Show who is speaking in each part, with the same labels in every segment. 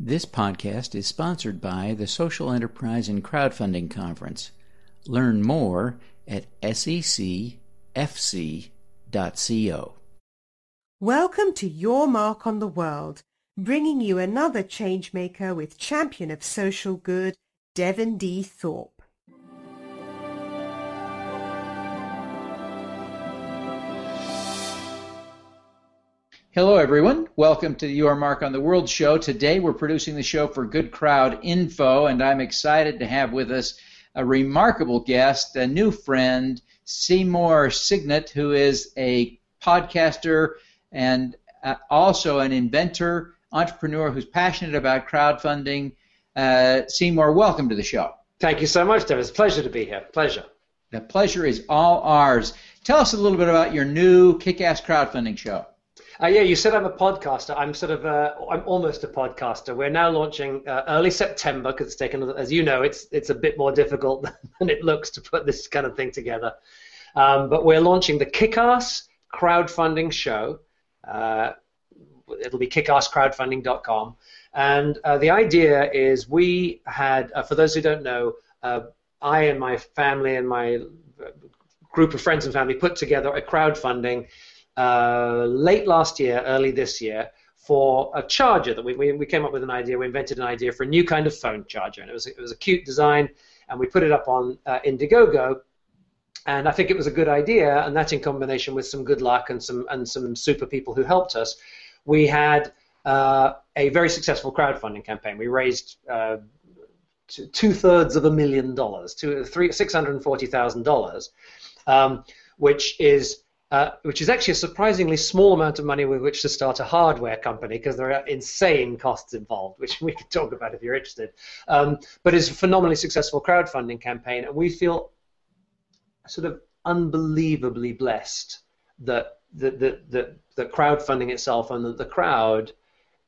Speaker 1: This podcast is sponsored by the Social Enterprise and Crowdfunding Conference. Learn more at secfc.co.
Speaker 2: Welcome to Your Mark on the World, bringing you another changemaker with champion of social good, Devin D. Thorpe.
Speaker 1: Hello, everyone. Welcome to the Your Mark on the World show. Today we're producing the show for Good Crowd Info, and I'm excited to have with us a remarkable guest, a new friend, Seymour Segnit, who is a podcaster and uh, also an inventor, entrepreneur who's passionate about crowdfunding. Uh, Seymour, welcome to the show.
Speaker 3: Thank you so much, Devin. It's a pleasure to be here. Pleasure.
Speaker 1: The pleasure is all ours. Tell us a little bit about your new kick-ass crowdfunding show.
Speaker 3: Uh, yeah, you said I'm a podcaster. I'm sort of, uh, I'm almost a podcaster. We're now launching uh, early September because it's taken, as you know, it's it's a bit more difficult than it looks to put this kind of thing together. Um, but we're launching the Kickass crowdfunding show. Uh, it'll be kickasscrowdfunding.com, and uh, the idea is we had, uh, for those who don't know, I and my family and my group of friends and family put together a crowdfunding uh, late last year, early this year, for a charger that we, we, we, came up with an idea. We invented an idea for a new kind of phone charger, and it was it was a cute design, and we put it up on uh, Indiegogo. And I think it was a good idea, and that in combination with some good luck and some and some super people who helped us, we had uh, a very successful crowdfunding campaign. We raised uh, two thirds of a million dollars, to six hundred and forty thousand um, dollars, which is uh, which is actually a surprisingly small amount of money with which to start a hardware company because there are insane costs involved, which we could talk about if you're interested. Um, but it's a phenomenally successful crowdfunding campaign, and we feel sort of unbelievably blessed that that that that, that crowdfunding itself and that the crowd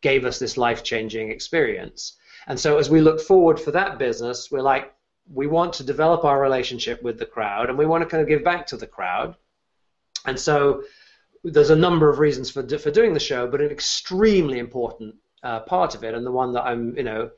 Speaker 3: gave us this life-changing experience. And so as we look forward for that business, we're like, we want to develop our relationship with the crowd, and we want to kind of give back to the crowd and so there's a number of reasons for for doing the show, but an extremely important uh, part of it, and the one that I'm you know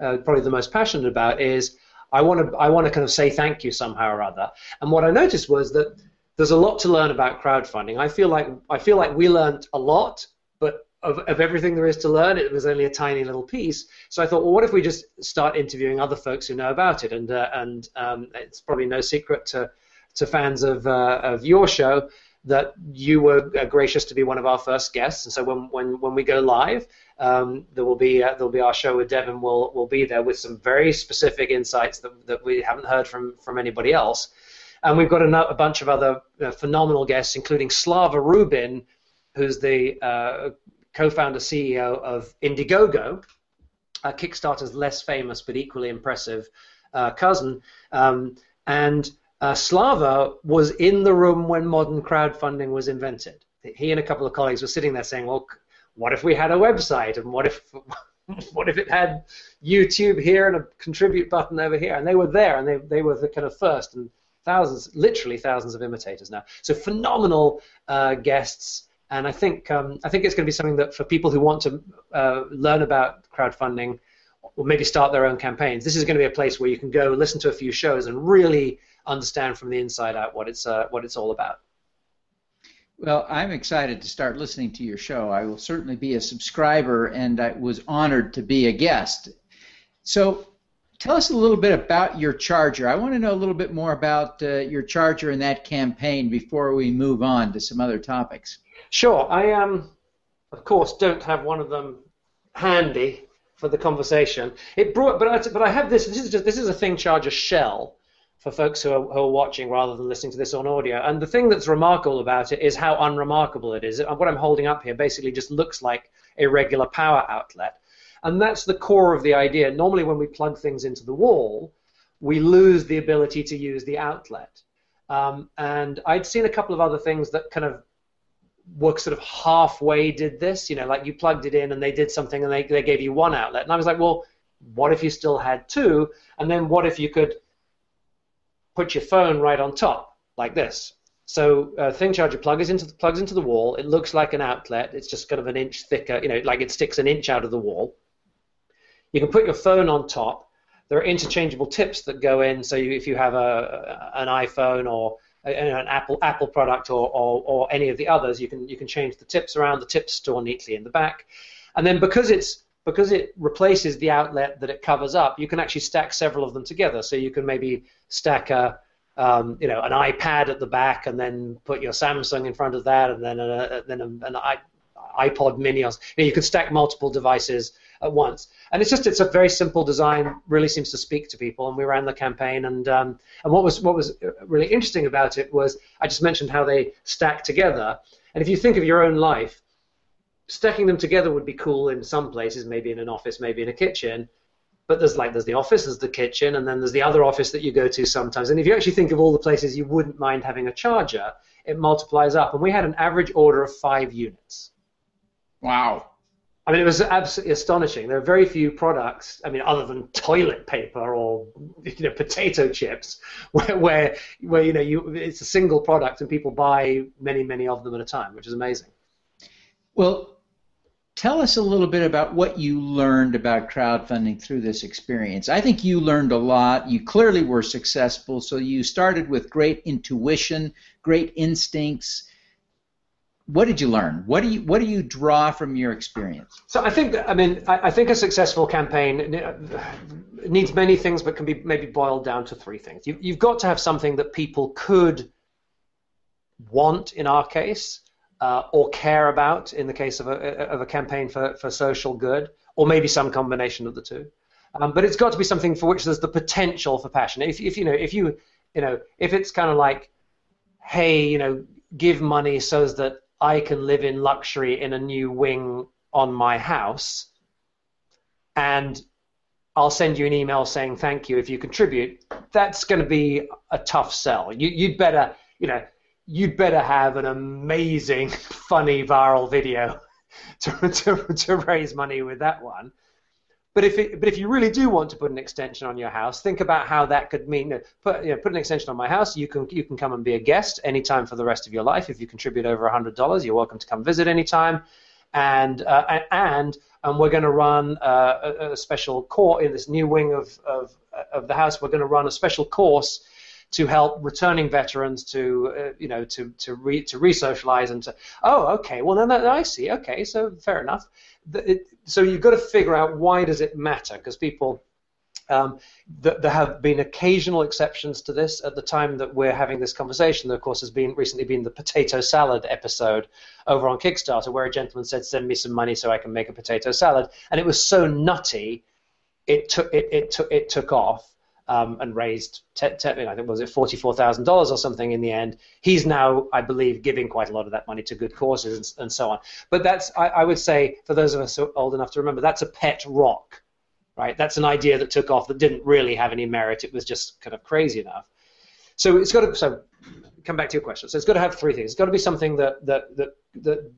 Speaker 3: uh, probably the most passionate about is I want to I want to kind of say thank you somehow or other. And what I noticed was that there's a lot to learn about crowdfunding. I feel like I feel like we learned a lot, but of, of everything there is to learn, it was only a tiny little piece. So I thought, well, what if we just start interviewing other folks who know about it? And uh, and um, it's probably no secret to to fans of uh, of your show that you were uh, gracious to be one of our first guests, and so when when, when we go live, um, there will be uh, there will be our show with Devin will will be there with some very specific insights that, that we haven't heard from from anybody else, and we've got a, a bunch of other uh, phenomenal guests, including Slava Rubin, who's the uh, co-founder CEO of Indiegogo, Kickstarter's less famous but equally impressive uh, cousin, um, and uh, Slava was in the room when modern crowdfunding was invented. He and a couple of colleagues were sitting there saying, "Well, what if we had a website, and what if what if it had YouTube here and a contribute button over here?" And they were there, and they they were the kind of first, and thousands, literally thousands of imitators now. So phenomenal uh, guests, and I think um, I think it's going to be something that for people who want to uh, learn about crowdfunding or maybe start their own campaigns, this is going to be a place where you can go listen to a few shows and really understand from the inside out what it's uh, what it's all about.
Speaker 1: Well, I'm excited to start listening to your show. I will certainly be a subscriber, and I was honored to be a guest. So, tell us a little bit about your charger. I want to know a little bit more about uh, your charger and that campaign before we move on to some other topics.
Speaker 3: Sure. I um, of course, don't have one of them handy for the conversation. It brought, but I, but I have this. This is just, this is a thing charger shell for folks who are, who are watching rather than listening to this on audio. And the thing that's remarkable about it is how unremarkable it is. What I'm holding up here basically just looks like a regular power outlet. And that's the core of the idea. Normally, when we plug things into the wall, we lose the ability to use the outlet. Um, and I'd seen a couple of other things that kind of work sort of halfway did this, you know, like you plugged it in and they did something and they, they gave you one outlet. And I was like, well, what if you still had two? And then what if you could put your phone right on top, like this. So uh, thing charger plug is into the, plugs into the wall. It looks like an outlet. It's just kind of an inch thicker, you know, like it sticks an inch out of the wall. You can put your phone on top. There are interchangeable tips that go in. So you, if you have a, an iPhone or an Apple Apple product or, or, or any of the others, you can you can change the tips around. The tips store neatly in the back, and then because it's because it replaces the outlet that it covers up, you can actually stack several of them together. So you can maybe stack a um, you know an iPad at the back, and then put your Samsung in front of that, and then a, then a, an iPod Mini. Or, you, know, you could stack multiple devices at once. And it's just it's a very simple design. Really seems to speak to people. And we ran the campaign. And um, and what was what was really interesting about it was I just mentioned how they stack together. And if you think of your own life, stacking them together would be cool in some places, maybe in an office, maybe in a kitchen. But there's like there's the office, there's the kitchen, and then there's the other office that you go to sometimes. And if you actually think of all the places you wouldn't mind having a charger, it multiplies up. And we had an average order of five units.
Speaker 1: Wow.
Speaker 3: I mean, it was absolutely astonishing. There are very few products, I mean, other than toilet paper or you know potato chips, where where, where you know you it's a single product and people buy many many of them at a time, which is amazing.
Speaker 1: Well, tell us a little bit about what you learned about crowdfunding through this experience. I think you learned a lot. You clearly were successful, so you started with great intuition, great instincts what did you learn? What do you what do you draw from your experience?
Speaker 3: So I think I mean I, I think a successful campaign needs many things, but can be maybe boiled down to three things. You, you've got to have something that people could want in our case, uh, or care about in the case of a of a campaign for, for social good, or maybe some combination of the two. Um, but it's got to be something for which there's the potential for passion. If, if you know if you you know if it's kind of like, hey, you know, give money so that I can live in luxury in a new wing on my house, and I'll send you an email saying thank you if you contribute. That's going to be a tough sell. You, you'd better, you know, you'd better have an amazing, funny viral video to, to, to raise money with that one. But if it, but if you really do want to put an extension on your house, think about how that could mean. Put you know, put an extension on my house. You can you can come and be a guest anytime for the rest of your life. If you contribute over hundred dollars, you're welcome to come visit anytime. And uh, and and we're going to run uh, a, a, special course in this new wing of, of of the house. We're going to run a special course to help returning veterans to uh, you know to to re to re-socialize and to oh okay well then I see okay so fair enough. It, so you've got to figure out why does it matter because people um, th- there have been occasional exceptions to this. At the time that we're having this conversation, there of course has been recently been the potato salad episode over on Kickstarter, where a gentleman said, "Send me some money so I can make a potato salad," and it was so nutty, it took it it took it took off um, and raised, te- te- I think was it forty-four thousand dollars or something in the end. He's now, I believe, giving quite a lot of that money to good causes and, and so on. But that's, I, I, would say, for those of us old enough to remember, that's a pet rock, right? That's an idea that took off that didn't really have any merit. It was just kind of crazy enough. So it's got to. So come back to your question. So it's got to have three things. It's got to be something that that that that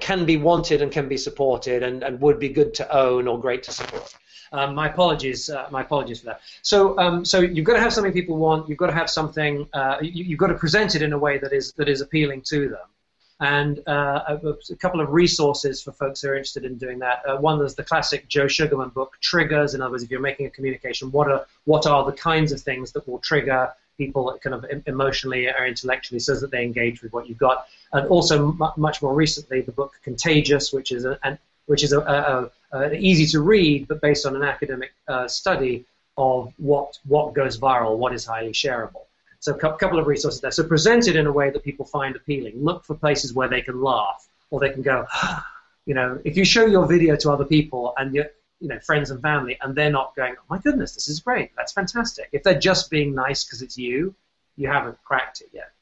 Speaker 3: can be wanted and can be supported and, and would be good to own or great to support. Um, my apologies. Uh, my apologies for that. So, um, so you've got to have something people want. You've got to have something. Uh, you, have got to present it in a way that is that is appealing to them. And uh, a, a, couple of resources for folks who are interested in doing that. Uh, one is the classic Joe Sugarman book, Triggers. In other words, if you're making a communication, what are what are the kinds of things that will trigger people kind of emotionally or intellectually so that they engage with what you've got. And also, much more recently, the book Contagious, which is a, an, which is a, a, a, easy to read, but based on an academic uh, study of what what goes viral, what is highly shareable. So a couple of resources there. So present it in a way that people find appealing. Look for places where they can laugh or they can go, you know, if you show your video to other people and you you know friends and family and they're not going, oh my goodness, this is great, that's fantastic. If they're just being nice because it's you, you haven't cracked it yet.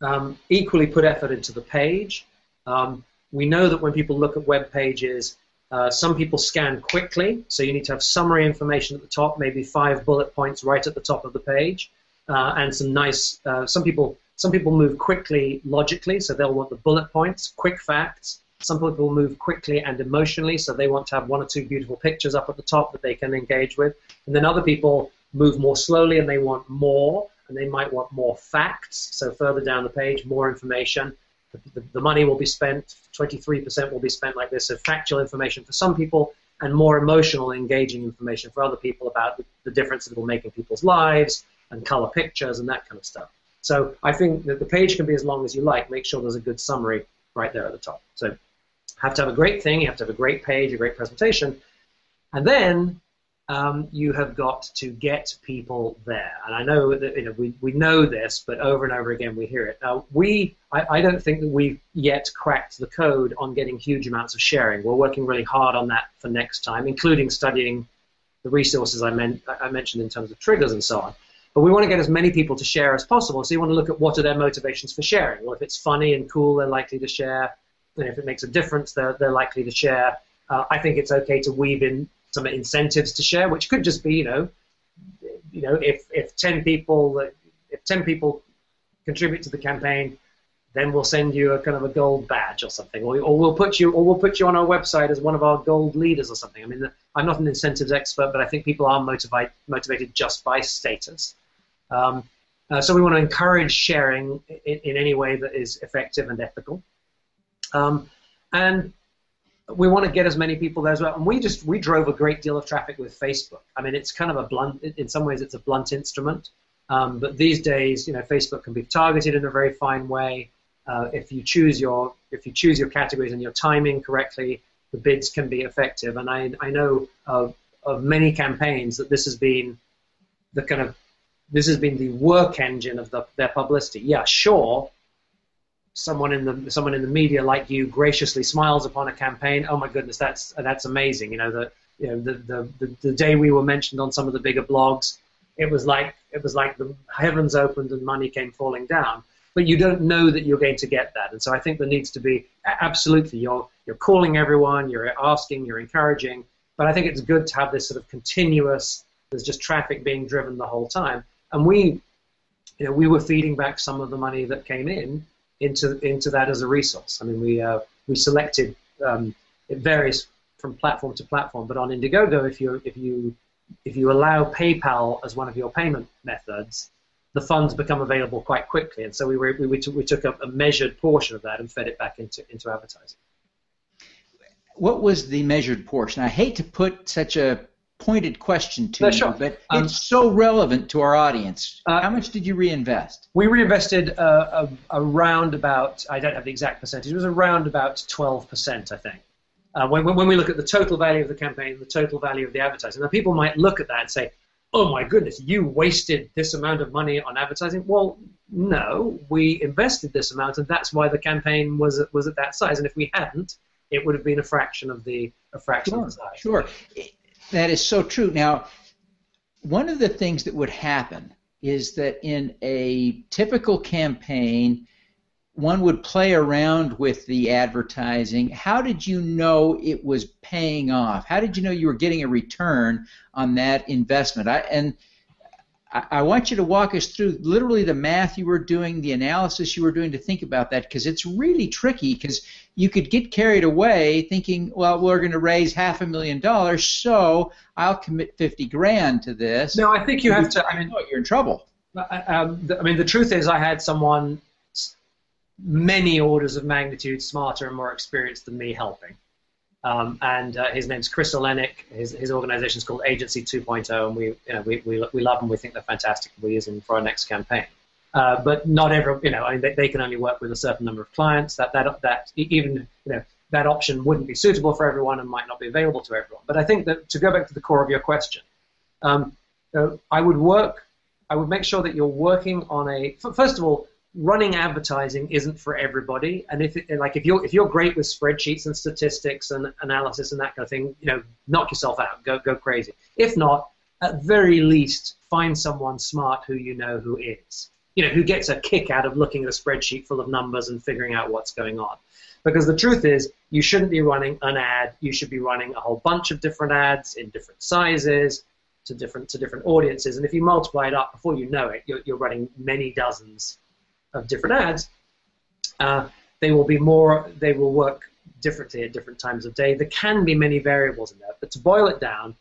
Speaker 3: Um, equally put effort into the page. Um, we know that when people look at web pages, uh, some people scan quickly, so you need to have summary information at the top, maybe five bullet points right at the top of the page, uh, and some nice. Uh, some people some people move quickly logically, so they'll want the bullet points, quick facts. Some people move quickly and emotionally, so they want to have one or two beautiful pictures up at the top that they can engage with. And then other people move more slowly and they want more, and they might want more facts, so further down the page, more information the, the money will be spent, 23% will be spent like this, of factual information for some people, and more emotional, engaging information for other people about the, the difference it will make in people's lives, and color pictures, and that kind of stuff. So I think that the page can be as long as you like. Make sure there's a good summary right there at the top. So have to have a great thing, you have to have a great page, a great presentation, and then um, you have got to get people there. And I know that you know we, we know this, but over and over again we hear it. Now we I, I don't think that we've yet cracked the code on getting huge amounts of sharing. We're working really hard on that for next time, including studying the resources I, I mentioned in terms of triggers and so on. But we want to get as many people to share as possible. So you want to look at what are their motivations for sharing. Well, if it's funny and cool, they're likely to share. And if it makes a difference, they're, they're likely to share. Uh, I think it's okay to weave in some incentives to share, which could just be, you know, you know, if, if 10 people if 10 people contribute to the campaign, then we'll send you a kind of a gold badge or something, or, or we'll put you or we'll put you on our website as one of our gold leaders or something. I mean, I'm not an incentives expert, but I think people are motivated motivated just by status. Um, uh, so we want to encourage sharing in, in, any way that is effective and ethical. Um, and we want to get as many people there as well. And we just we drove a great deal of traffic with Facebook. I mean, it's kind of a blunt. In some ways, it's a blunt instrument. Um, but these days, you know, Facebook can be targeted in a very fine way. Uh, if you choose your if you choose your categories and your timing correctly, the bids can be effective. And I I know of of many campaigns that this has been the kind of this has been the work engine of the, their publicity. Yeah, sure, someone in the someone in the media like you graciously smiles upon a campaign. Oh my goodness, that's that's amazing. You know the you know the, the, the, the day we were mentioned on some of the bigger blogs, it was like it was like the heavens opened and money came falling down. But you don't know that you're going to get that, and so I think there needs to be absolutely you're you're calling everyone, you're asking, you're encouraging. But I think it's good to have this sort of continuous. There's just traffic being driven the whole time, and we, you know, we were feeding back some of the money that came in into into that as a resource. I mean, we uh, we selected um, it varies from platform to platform, but on Indiegogo, if you if you if you allow PayPal as one of your payment methods, the funds become available quite quickly, and so we were, we, we, took, we took a, a measured portion of that and fed it back into into advertising.
Speaker 1: What was the measured portion? I hate to put such a pointed question to
Speaker 3: no,
Speaker 1: you,
Speaker 3: sure.
Speaker 1: but
Speaker 3: um,
Speaker 1: it's so relevant to our audience. Uh, How much did you reinvest?
Speaker 3: We reinvested uh, around about, I don't have the exact percentage, it was around about 12%, I think. Uh, when, when we look at the total value of the campaign, the total value of the advertising, now people might look at that and say, oh my goodness, you wasted this amount of money on advertising. Well, no, we invested this amount, and that's why the campaign was, was at that size. And if we hadn't, it would have been a fraction of the a fraction
Speaker 1: sure,
Speaker 3: of the size.
Speaker 1: Sure. That is so true. Now, one of the things that would happen is that in a typical campaign, one would play around with the advertising. How did you know it was paying off? How did you know you were getting a return on that investment? I, and I want you to walk us through literally the math you were doing, the analysis you were doing to think about that, because it's really tricky. Because you could get carried away thinking, well, we're going to raise half a million dollars, so I'll commit fifty grand to this.
Speaker 3: No, I think you have to. I mean,
Speaker 1: oh, you're in trouble.
Speaker 3: Um, I mean, the truth is, I had someone many orders of magnitude smarter and more experienced than me helping. Um, and uh, his name's Chris Olenek. His, his organization is called Agency 2.0, and we, you know, we, we, we love them. We think they're fantastic. We use them for our next campaign. Uh, but not every, you know, I mean, they, they, can only work with a certain number of clients. That that that even you know that option wouldn't be suitable for everyone and might not be available to everyone. But I think that to go back to the core of your question, um, uh, I would work. I would make sure that you're working on a. First of all, running advertising isn't for everybody. And if it, like if you're if you're great with spreadsheets and statistics and analysis and that kind of thing, you know, knock yourself out, go go crazy. If not, at very least, find someone smart who you know who is, you know, who gets a kick out of looking at a spreadsheet full of numbers and figuring out what's going on. Because the truth is, you shouldn't be running an ad. You should be running a whole bunch of different ads in different sizes to different to different audiences. And if you multiply it up, before you know it, you're, you're running many dozens of different ads, uh, they will be more, they will work differently at different times of day. There can be many variables in there, but to boil it down,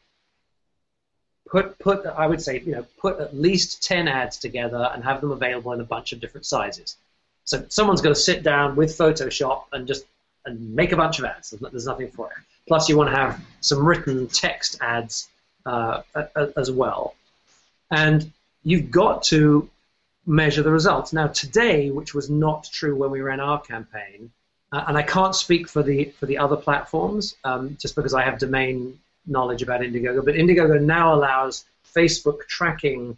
Speaker 3: put put I would say you know put at least ten ads together and have them available in a bunch of different sizes. So someone's going to sit down with Photoshop and just and make a bunch of ads. There's nothing for it. Plus, you want to have some written text ads uh, as well. And you've got to measure the results. Now, today, which was not true when we ran our campaign, uh, and I can't speak for the for the other platforms um, just because I have domain knowledge about Indiegogo, but Indiegogo now allows Facebook tracking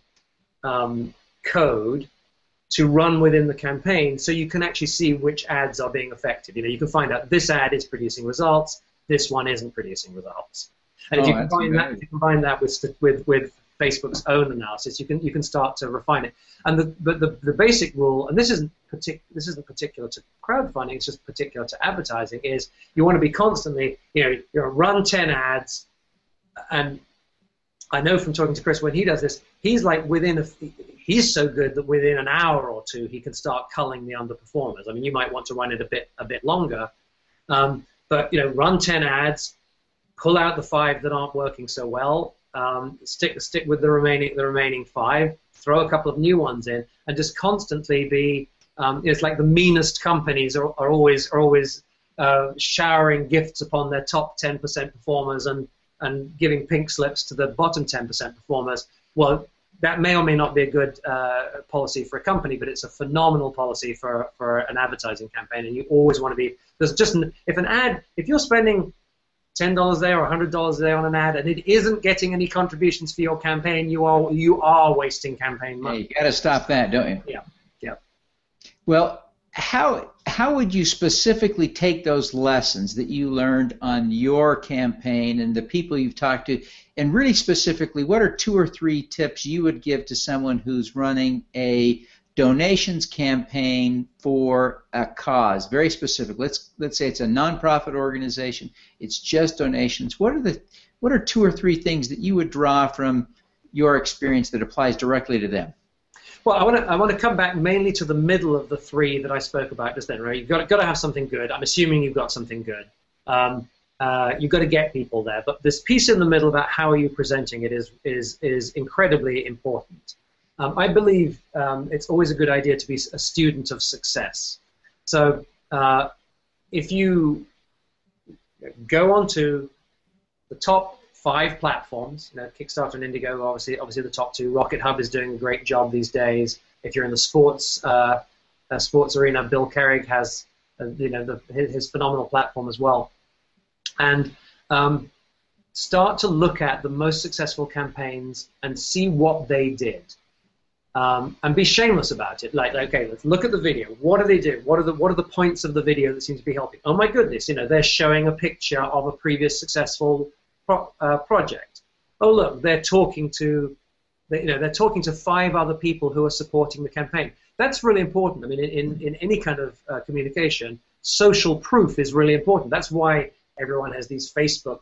Speaker 3: um, code to run within the campaign so you can actually see which ads are being affected. You know, you can find out this ad is producing results, this one isn't producing results. And oh, if, you combine that, if you combine that with, with, with Facebook's own analysis, you can you can start to refine it. And the but the, the basic rule, and this isn't partic- this isn't particular to crowdfunding, it's just particular to advertising, is you want to be constantly, you know, you run ten ads, and I know from talking to Chris when he does this, he's like within a he's so good that within an hour or two he can start culling the underperformers. I mean, you might want to run it a bit a bit longer, um, but you know, run ten ads, pull out the five that aren't working so well, um, stick stick with the remaining the remaining five, throw a couple of new ones in, and just constantly be. Um, it's like the meanest companies are, are always are always uh, showering gifts upon their top 10% performers and and giving pink slips to the bottom 10% performers. Well, that may or may not be a good uh, policy for a company, but it's a phenomenal policy for, for an advertising campaign. And you always want to be there's just an, if an ad if you're spending ten dollars there or hundred dollars there on an ad and it isn't getting any contributions for your campaign, you are you are wasting campaign money.
Speaker 1: Yeah, you got to stop that, don't you?
Speaker 3: Yeah, yeah.
Speaker 1: Well, how how would you specifically take those lessons that you learned on your campaign and the people you've talked to, and really specifically, what are two or three tips you would give to someone who's running a donations campaign for a cause, very specific. Let's let's say it's a nonprofit organization. It's just donations. What are the what are two or three things that you would draw from your experience that applies directly to them?
Speaker 3: Well, I want to I want to come back mainly to the middle of the three that I spoke about just then. Right, you've got got to have something good. I'm assuming you've got something good. Um, uh, you've got to get people there, but this piece in the middle about how are you presenting it is is is incredibly important. Um, I believe um, it's always a good idea to be a student of success. So uh, if you go onto the top five platforms. You know, Kickstarter and Indiegogo, obviously, obviously the top two. Rocket Hub is doing a great job these days. If you're in the sports uh, uh, sports arena, Bill Kerrig has uh, you know the, his, his, phenomenal platform as well. And um, start to look at the most successful campaigns and see what they did. Um, and be shameless about it. Like, okay, let's look at the video. What do they do? What are the what are the points of the video that seem to be helping? Oh my goodness, you know, they're showing a picture of a previous successful pro, uh, project. Oh look, they're talking to, they, you know, they're talking to five other people who are supporting the campaign. That's really important. I mean, in, in any kind of uh, communication, social proof is really important. That's why everyone has these Facebook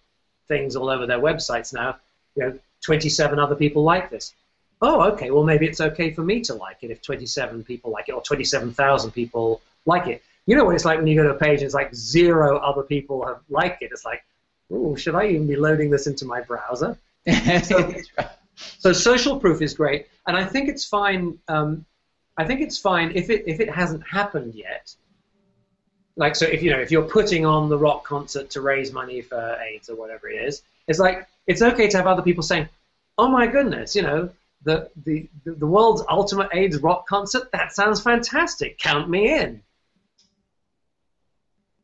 Speaker 3: things all over their websites now. You know, 27 other people like this. Oh, okay. Well, maybe it's okay for me to like it if 27 people like it, or 27,000 people like it. You know what it's like when you go to a page and it's like zero other people have liked it. It's like, oh, should I even be loading this into my browser? so, so, social proof is great, and I think it's fine. Um, I think it's fine if it if it hasn't happened yet. Like so, if you know if you're putting on the rock concert to raise money for AIDS or whatever it is, it's like it's okay to have other people saying, "Oh my goodness, you know." The, the, the world's ultimate AIDS rock concert, that sounds fantastic. Count me in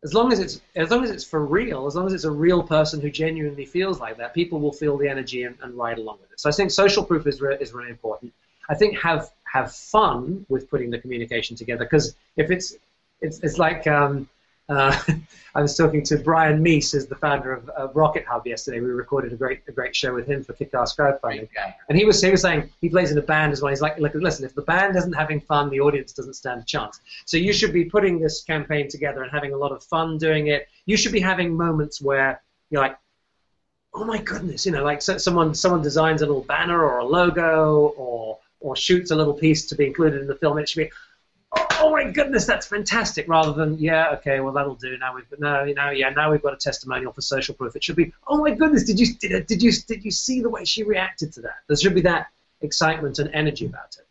Speaker 3: as long as it's as long as it's for real, as long as it's a real person who genuinely feels like that, people will feel the energy and, and ride along with it. So I think social proof is re- is really important. I think have have fun with putting the communication together because if it's it's it's like um, uh, I was talking to Brian Meece, who's the founder of, of, Rocket Hub, yesterday. We recorded a great a great show with him for Kickass Crowdfunding, and he was he was saying he plays in a band as well. He's like, look, listen, if the band isn't having fun, the audience doesn't stand a chance. So you should be putting this campaign together and having a lot of fun doing it. You should be having moments where you're like, oh my goodness, you know, like so, someone someone designs a little banner or a logo or or shoots a little piece to be included in the film. It should be oh my goodness, that's fantastic, rather than, yeah, okay, well, that'll do. Now we've, no, you know, yeah, now we've got a testimonial for social proof. It should be, oh my goodness, did you, did, did you, did you see the way she reacted to that? There should be that excitement and energy about it.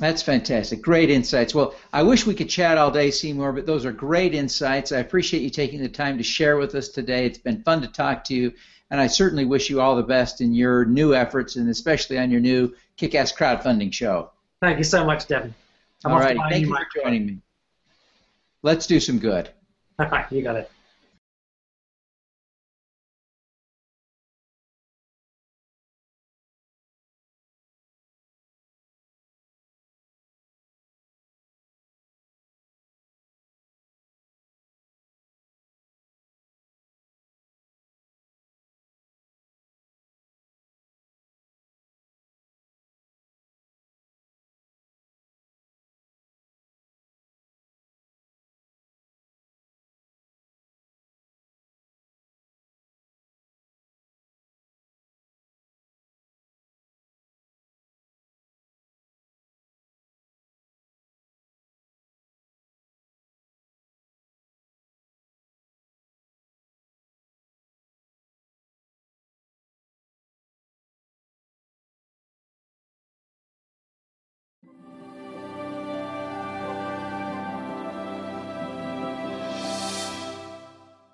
Speaker 1: That's fantastic. Great insights. Well, I wish we could chat all day, Seymour, but those are great insights. I appreciate you taking the time to share with us today. It's been fun to talk to you, and I certainly wish you all the best in your new efforts and especially on your new kick ass crowdfunding show.
Speaker 3: Thank you so much, Devin.
Speaker 1: I'm all right. Thank you for joining me. Let's do some good.
Speaker 3: You got it.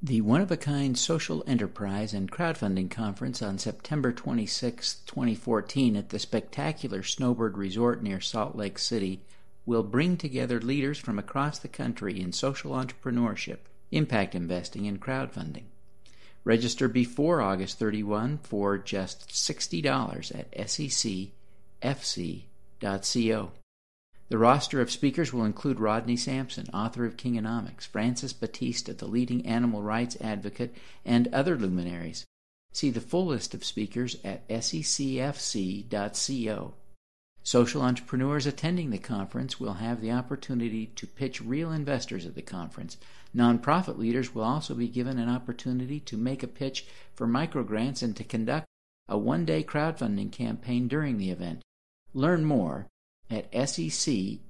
Speaker 1: The One of a Kind Social Enterprise and Crowdfunding Conference on September 26, 2014, at the spectacular Snowbird Resort near Salt Lake City will bring together leaders from across the country in social entrepreneurship, impact investing, and crowdfunding. Register before August 31 for just $60 at secfc.co. The roster of speakers will include Rodney Sampson, author of Kingonomics, Francis Battista, the leading animal rights advocate, and other luminaries. See the full list of speakers at secfc.co. Social entrepreneurs attending the conference will have the opportunity to pitch real investors at the conference. Nonprofit leaders will also be given an opportunity to make a pitch for microgrants and to conduct a one day crowdfunding campaign during the event. Learn more at secfc.co.